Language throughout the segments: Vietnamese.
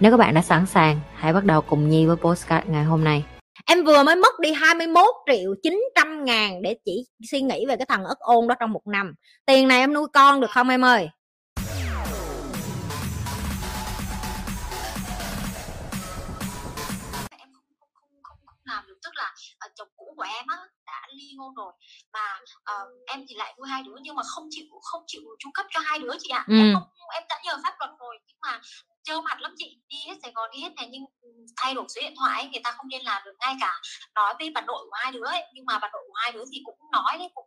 Nếu các bạn đã sẵn sàng, hãy bắt đầu cùng Nhi với postcard ngày hôm nay. Em vừa mới mất đi 21 triệu 900 ngàn để chỉ suy nghĩ về cái thằng ất ôn đó trong một năm. Tiền này em nuôi con được không em ơi? em không không không không làm được tức là uh, chồng cũ của em á ly hôn rồi. Mà uh, em thì lại nuôi hai đứa nhưng mà không chịu không chịu chu cấp cho hai đứa chị ạ. Ừ. em không em đã nhờ pháp luật rồi nhưng mà trơ mặt lắm chị. Đi hết Sài Gòn đi hết này nhưng ừ, thay đổi số điện thoại ấy, người ta không liên lạc được ngay cả nói với bà nội của hai đứa ấy. Nhưng mà bà nội của hai đứa thì cũng nói đấy cũng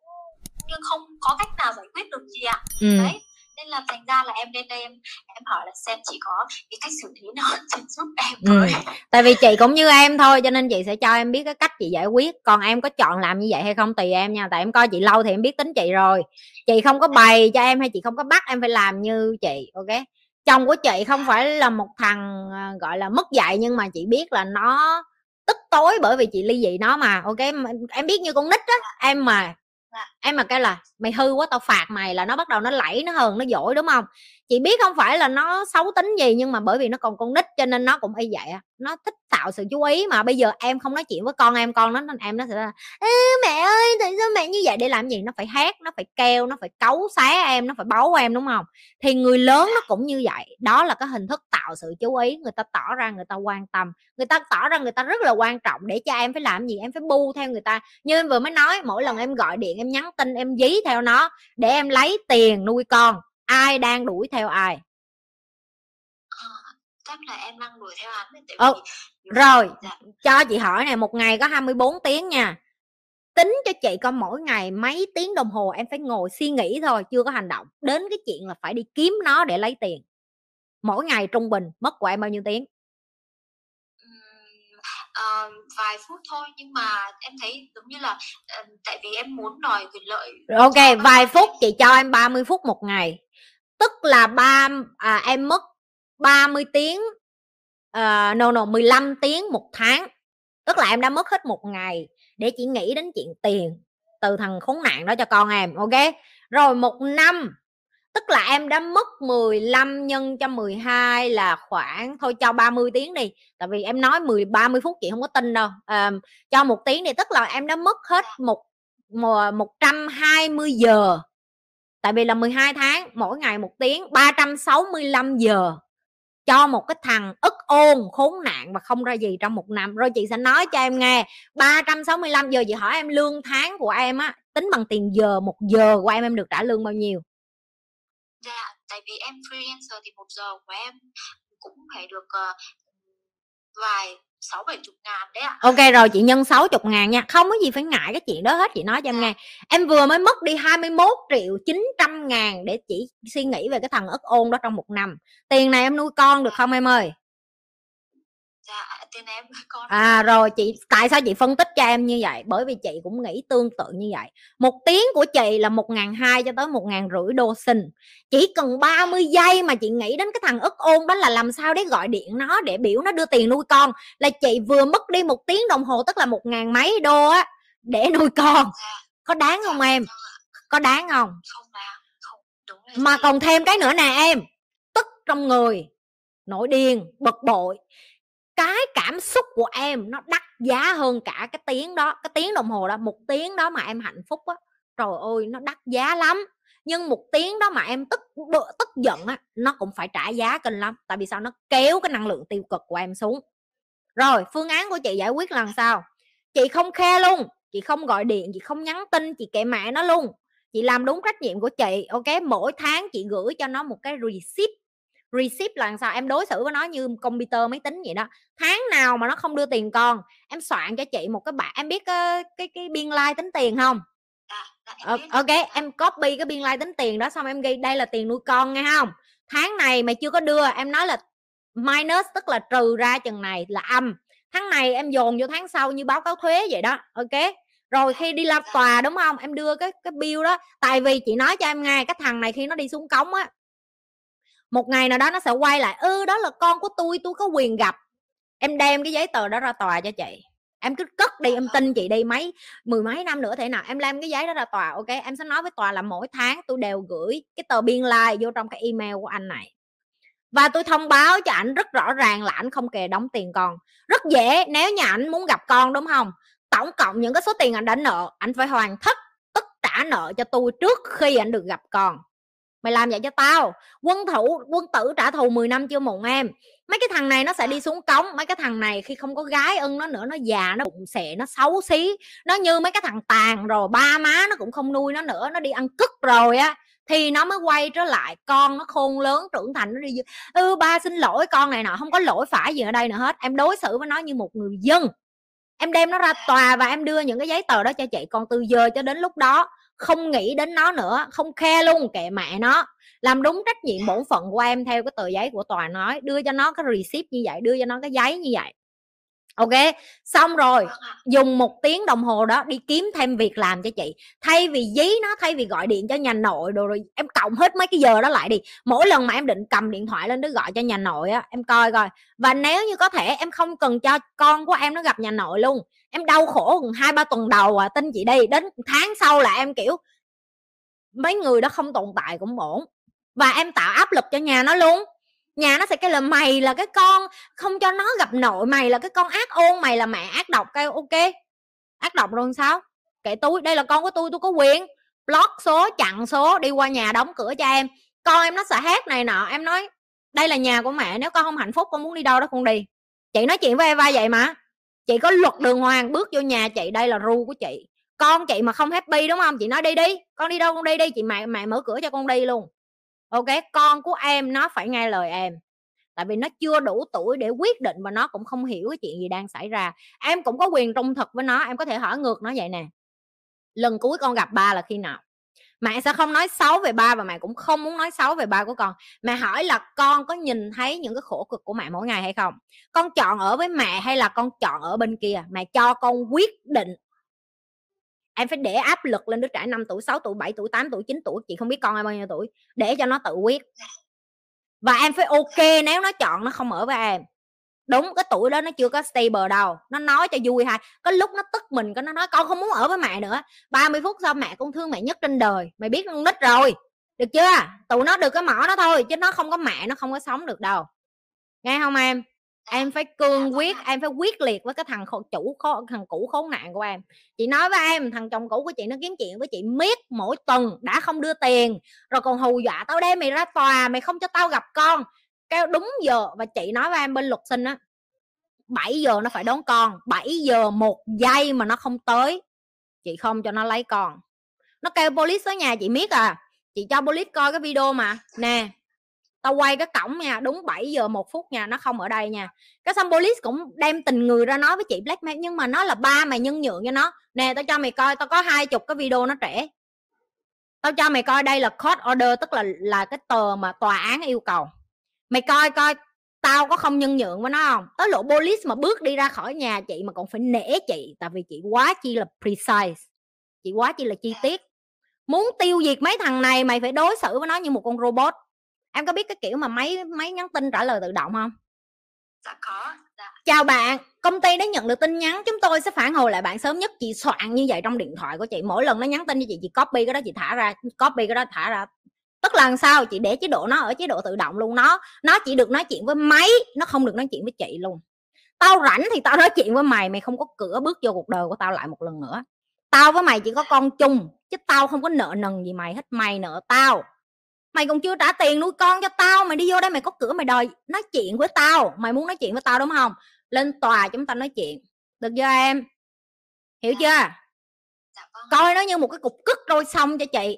nhưng không có cách nào giải quyết được chị ạ. Ừ. đấy nên là thành ra là em lên đây em em hỏi là xem chị có cái cách xử lý nào giúp em Ừ. Tại vì chị cũng như em thôi cho nên chị sẽ cho em biết cái cách chị giải quyết. Còn em có chọn làm như vậy hay không tùy em nha. Tại em coi chị lâu thì em biết tính chị rồi. Chị không có bày cho em hay chị không có bắt em phải làm như chị, ok? Chồng của chị không phải là một thằng à, gọi là mất dạy nhưng mà chị biết là nó tức tối bởi vì chị ly dị nó mà, ok? Em biết như con nít á, em mà em mà cái là mày hư quá, tao phạt mày là nó bắt đầu nó lẫy nó hờn nó dỗi đúng không? Chị biết không phải là nó xấu tính gì, nhưng mà bởi vì nó còn con nít cho nên nó cũng y vậy nó thích tạo sự chú ý mà bây giờ em không nói chuyện với con, em con nó nên em nó sẽ là mẹ ơi, tại sao mẹ như vậy? Để làm gì? Nó phải hát, nó phải kêu, nó phải cấu xé em, nó phải bấu em, đúng không? Thì người lớn nó cũng như vậy. Đó là cái hình thức tạo sự chú ý, người ta tỏ ra, người ta quan tâm. Người ta tỏ ra người ta rất là quan trọng để cho em phải làm gì? Em phải bu theo người ta. Như em vừa mới nói, mỗi lần em gọi điện, em nhắn tin, em dí theo nó để em lấy tiền nuôi con ai đang đuổi theo ai? Ờ, chắc là em đang đuổi theo hắn vì nhiều rồi dạ, cho chị hỏi này một ngày có 24 tiếng nha. Tính cho chị coi mỗi ngày mấy tiếng đồng hồ em phải ngồi suy nghĩ thôi chưa có hành động. Đến cái chuyện là phải đi kiếm nó để lấy tiền. Mỗi ngày trung bình mất của em bao nhiêu tiếng ờ, vài phút thôi. Nhưng mà em thấy giống như là ờ, tại vì em muốn đòi quyền lợi ok vài phút chị cho em 30 phút một ngày. Tức là ba à, em mất 30 tiếng uh, no no 15 tiếng một tháng. Tức là em đã mất hết một ngày để chỉ nghĩ đến chuyện tiền từ thằng khốn nạn đó cho con em ok? Rồi một năm tức là em đã mất 15 nhân cho 12 là khoảng thôi cho 30 tiếng đi. Tại vì em nói 10 30 phút chị không có tin đâu. À, cho một tiếng thì tức là em đã mất hết một 120 giờ. Tại vì là 12 tháng mỗi ngày một tiếng 365 giờ. Cho một cái thằng ức ôn khốn nạn và không ra gì trong một năm. Rồi chị sẽ nói cho em nghe 365 giờ chị hỏi em lương tháng của em á tính bằng tiền giờ một giờ của em em được trả lương bao nhiêu? Dạ tại vì em freelancer thì một giờ của em cũng phải được ờ, vài sáu bảy chục ngàn đấy ạ. Ok rồi chị nhân 60 ngàn nha. Không có gì phải ngại cái chuyện đó hết chị nói cho em nghe. Em vừa mới mất đi 21 triệu 900 ngàn để chỉ suy nghĩ về cái thằng ức ôn đó trong một năm. Tiền này em nuôi con được không em ơi? Dạ tiền em con À rồi chị tại sao chị phân tích cho em như vậy? Bởi vì chị cũng nghĩ tương tự như vậy. Một tiếng của chị là một ngàn hai cho tới một ngàn rưỡi đô sinh. Chỉ cần 30 giây mà chị nghĩ đến cái thằng ức ôn đó là làm sao để gọi điện nó để biểu nó đưa tiền nuôi con là chị vừa mất đi một tiếng đồng hồ tức là một ngàn mấy đô á để nuôi con. dạ Có đáng không em? vâng. Có đáng không? mà còn thêm cái nữa nè em tức trong người nổi điên bực bội cái cảm xúc của em nó đắt giá hơn cả cái tiếng đó, cái tiếng đồng hồ đó, một tiếng đó mà em hạnh phúc á. Trời ơi, nó đắt giá lắm. Nhưng một tiếng đó mà em tức bự- tức giận á, nó cũng phải trả giá kinh lắm. Tại vì sao? Nó kéo cái năng lượng tiêu cực của em xuống. Rồi, phương án của chị giải quyết là làm sao chị không khe luôn, chị không gọi điện, chị không nhắn tin, chị kệ mẹ nó luôn. Chị làm đúng trách nhiệm của chị, ok? Mỗi tháng chị gửi cho nó một cái receipt receipt là sao? Em đối xử với nó như computer máy tính vậy đó. Tháng nào mà nó không đưa tiền con em soạn cho chị một cái bảng em biết cái cái, cái biên lai tính tiền không? Em Ờ, ok em copy cái biên lai tính tiền đó xong em ghi đây là tiền nuôi con nghe không? Tháng này mày chưa có đưa em nói là minus tức là trừ ra chừng này là âm. Tháng này em dồn vô tháng sau như báo cáo thuế vậy đó ok? Rồi khi đi ra tòa đúng không? Em đưa cái cái bill đó. Tại vì chị nói cho em nghe cái thằng này khi nó đi xuống cống á một ngày nào đó nó sẽ quay lại, ư, đó là con của tôi tôi có quyền gặp. Em đem cái giấy tờ đó ra tòa cho chị. Em cứ cất đi, em tin chị đi mấy, mười mấy năm nữa thế nào, em làm cái giấy đó ra tòa, ok? Em sẽ nói với tòa là mỗi tháng tôi đều gửi cái tờ biên lai like vô trong cái email của anh này. Và tôi thông báo cho ảnh rất rõ ràng là ảnh không kề đóng tiền con. Rất dễ, nếu nhà ảnh muốn gặp con, đúng không? Tổng cộng những cái số tiền anh đã nợ anh phải hoàn tất tất trả nợ cho tôi trước khi anh được gặp con mày làm vậy cho tao. Quân thủ, quân tử trả thù 10 năm chưa muộn em. Mấy cái thằng này nó sẽ đi xuống cống. Mấy cái thằng này khi không có gái ưng nó nữa, nó già, nó bụng xệ nó xấu xí. Nó như mấy cái thằng tàn rồi, ba má nó cũng không nuôi nó nữa, nó đi ăn cất rồi á, thì nó mới quay trở lại. Con nó khôn lớn, trưởng thành, nó đi ư, ba xin lỗi, con này nọ không có lỗi phải gì ở đây nữa hết. Em đối xử với nó như một người dân. Em đem nó ra tòa và em đưa những cái giấy tờ đó cho chị. Còn từ giờ cho đến lúc đó không nghĩ đến nó nữa không khe luôn kệ mẹ nó. Làm đúng trách nhiệm bổn phận của em theo cái tờ giấy của tòa nói đưa cho nó cái receipt như vậy đưa cho nó cái giấy như vậy. Ok xong rồi dùng một tiếng đồng hồ đó đi kiếm thêm việc làm cho chị. Thay vì dí nó thay vì gọi điện cho nhà nội đồ rồi em cộng hết mấy cái giờ đó lại đi. Mỗi lần mà em định cầm điện thoại lên để gọi cho nhà nội á em coi coi. Và nếu như có thể em không cần cho con của em nó gặp nhà nội luôn em đau khổ hai ba tuần đầu à tin chị đi, đến tháng sau là em, kiểu, mấy người đó không tồn tại cũng ổn. Và em tạo áp lực cho nhà nó luôn. Nhà nó sẽ kêu là, mày là cái con, không cho nó gặp nội, mày là cái con ác ôn, mày là mẹ ác độc. Kêu, ok. Ác độc rồi sao? Kệ tôi, đây là con của tôi tôi có quyền block số, chặn số, đi qua nhà đóng cửa cho em. Con em nó sợ hát này nọ, em nói, đây là nhà của mẹ, nếu con không hạnh phúc, con muốn đi đâu đó con đi. Chị nói chuyện với Eva vậy mà chị có luật đường hoàng, bước vô nhà chị, đây là ru của chị. Con chị mà không happy, đúng không? Chị nói đi đi, con đi đâu con đi đi, chị mẹ mẹ mở cửa cho con đi luôn. Ok, con của em nó phải nghe lời em, tại vì nó chưa đủ tuổi để quyết định và nó cũng không hiểu cái chuyện gì đang xảy ra. Em cũng có quyền trung thực với nó, em có thể hỏi ngược nó vậy nè. Lần cuối con gặp ba là khi nào? Mẹ sẽ không nói xấu về ba và mẹ cũng không muốn nói xấu về ba của con. Mẹ hỏi là con có nhìn thấy những cái khổ cực của mẹ mỗi ngày hay không? Con chọn ở với mẹ hay là con chọn ở bên kia? Mẹ cho con quyết định. Em phải để áp lực lên đứa trẻ 5 tuổi 6 tuổi 7 tuổi 8 tuổi 9 tuổi, chị không biết con em bao nhiêu tuổi, để cho nó tự quyết. Và em phải ok nếu nó chọn nó không ở với em đúng cái tuổi đó nó chưa có stable đâu nó nói cho vui hay có lúc nó tức mình có nó nói con không muốn ở với mẹ nữa. 30 phút sau mẹ con thương mẹ nhất trên đời. Mày biết con nít rồi được chưa? Tụi nó được cái mỏ nó thôi chứ nó không có mẹ nó không có sống được đâu. Nghe không em? Em phải cương quyết em phải quyết liệt với cái thằng khổ, chủ khó, thằng cũ khốn nạn của em. Chị nói với em thằng chồng cũ của chị nó kiếm chuyện với chị miết mỗi tuần đã không đưa tiền. Rồi còn hù dọa tao đem mày ra tòa mày không cho tao gặp con cái đúng giờ và chị nói với em bên luật sinh á 7 giờ nó phải đón con 7 giờ một giây mà nó không tới, chị không cho nó lấy con. Nó kêu police tới nhà, chị biết à chị cho police coi cái video mà. Nè, tao quay cái cổng nha, đúng 7 giờ một phút nha, nó không ở đây nha. Cái xong police cũng đem tình người ra nói với chị blackmail, nhưng mà nó là ba mày nhân nhượng cho nó. Nè, tao cho mày coi, tao có hai chục cái video nó trẻ tao cho mày coi đây là court order, tức là là cái tờ mà tòa án yêu cầu mày coi coi tao có không nhân nhượng với nó không? Tới lộ police mà bước đi ra khỏi nhà chị mà còn phải nể chị tại vì chị quá chi là precise chị quá chi là chi tiết. Muốn tiêu diệt mấy thằng này mày phải đối xử với nó như một con robot. Em có biết cái kiểu mà máy máy nhắn tin trả lời tự động không? Dạ có dạ. chào bạn công ty đã nhận được tin nhắn chúng tôi sẽ phản hồi lại bạn sớm nhất. Chị soạn như vậy trong điện thoại của chị mỗi lần nó nhắn tin cho chị chị copy cái đó chị thả ra copy cái đó thả ra tức là làm sao? Chị để chế độ nó ở chế độ tự động luôn nó nó chỉ được nói chuyện với máy nó không được nói chuyện với chị luôn. Tao rảnh thì tao nói chuyện với mày mày không có cửa bước vô cuộc đời của tao lại một lần nữa. Tao với mày chỉ có con chung chứ tao không có nợ nần gì mày hết mày nợ tao. Mày còn chưa trả tiền nuôi con cho tao mày đi vô đây mày có cửa mày đòi nói chuyện với tao. Mày muốn nói chuyện với tao đúng không? Lên tòa chúng ta nói chuyện. Được chưa em? Hiểu chưa? Dạ vâng. coi nó như một cái cục cứt rồi xong cho chị